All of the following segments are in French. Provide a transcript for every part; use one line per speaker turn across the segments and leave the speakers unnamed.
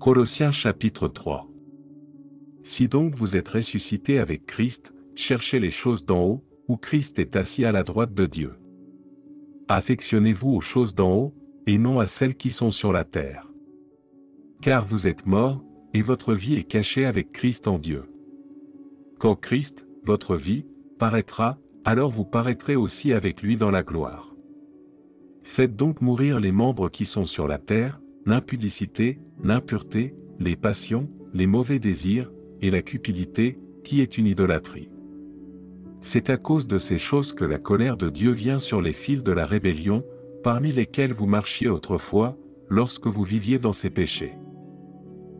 Colossiens chapitre 3 Si donc vous êtes ressuscité avec Christ, cherchez les choses d'en haut, où Christ est assis à la droite de Dieu. Affectionnez-vous aux choses d'en haut, et non à celles qui sont sur la terre. Car vous êtes morts, et votre vie est cachée avec Christ en Dieu. Quand Christ, votre vie, paraîtra, alors vous paraîtrez aussi avec lui dans la gloire. Faites donc mourir les membres qui sont sur la terre, l'impudicité, l'impureté, les passions, les mauvais désirs, et la cupidité, qui est une idolâtrie. C'est à cause de ces choses que la colère de Dieu vient sur les fils de la rébellion, parmi lesquels vous marchiez autrefois, lorsque vous viviez dans ces péchés.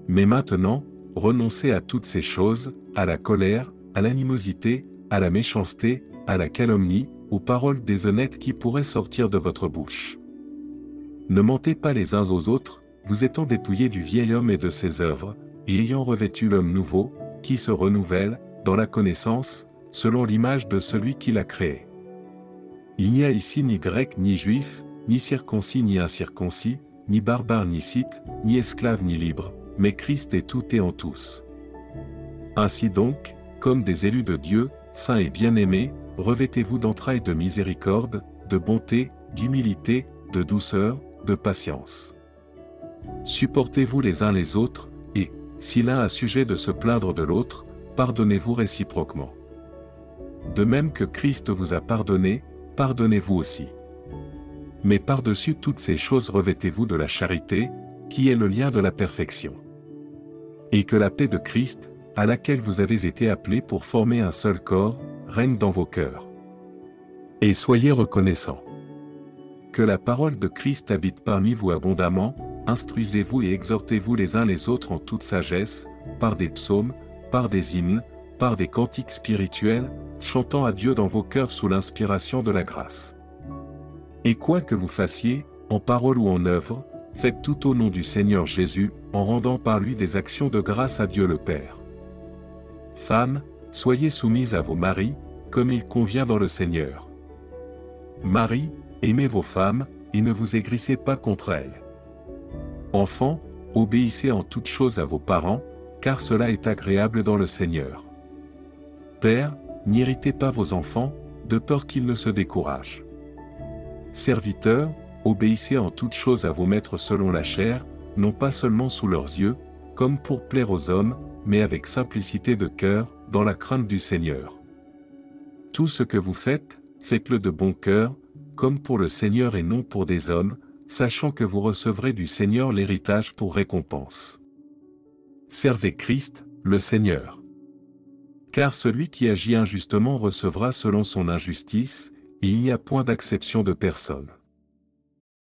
Mais maintenant, renoncez à toutes ces choses, à la colère, à l'animosité, à la méchanceté, à la calomnie, aux paroles déshonnêtes qui pourraient sortir de votre bouche. Ne mentez pas les uns aux autres, vous étant dépouillés du vieil homme et de ses œuvres, et ayant revêtu l'homme nouveau, qui se renouvelle, dans la connaissance, selon l'image de celui qui l'a créé. Il n'y a ici ni grec ni juif, ni circoncis ni incirconcis, ni barbare ni scythe, ni esclave ni libre, mais Christ est tout et en tous. Ainsi donc, comme des élus de Dieu, saints et bien-aimés, revêtez-vous d'entrailles de miséricorde, de bonté, d'humilité, de douceur, de patience. Supportez-vous les uns les autres, et, si l'un a sujet de se plaindre de l'autre, pardonnez-vous réciproquement. De même que Christ vous a pardonné, pardonnez-vous aussi. Mais par-dessus toutes ces choses revêtez-vous de la charité, qui est le lien de la perfection. Et que la paix de Christ, à laquelle vous avez été appelés pour former un seul corps, règne dans vos cœurs. Et soyez reconnaissants. Que la parole de Christ habite parmi vous abondamment, instruisez-vous et exhortez-vous les uns les autres en toute sagesse, par des psaumes, par des hymnes, par des cantiques spirituels, chantant à Dieu dans vos cœurs sous l'inspiration de la grâce. Et quoi que vous fassiez, en parole ou en œuvre, faites tout au nom du Seigneur Jésus, en rendant par lui des actions de grâce à Dieu le Père. Femmes, soyez soumises à vos maris, comme il convient dans le Seigneur. Marie, aimez vos femmes, et ne vous aigrissez pas contre elles. Enfants, obéissez en toutes choses à vos parents, car cela est agréable dans le Seigneur. Père, n'irritez pas vos enfants, de peur qu'ils ne se découragent. Serviteurs, obéissez en toutes choses à vos maîtres selon la chair, non pas seulement sous leurs yeux, comme pour plaire aux hommes, mais avec simplicité de cœur, dans la crainte du Seigneur. Tout ce que vous faites, faites-le de bon cœur, comme pour le Seigneur et non pour des hommes, sachant que vous recevrez du Seigneur l'héritage pour récompense. Servez Christ, le Seigneur. Car celui qui agit injustement recevra selon son injustice, il n'y a point d'acception de personne.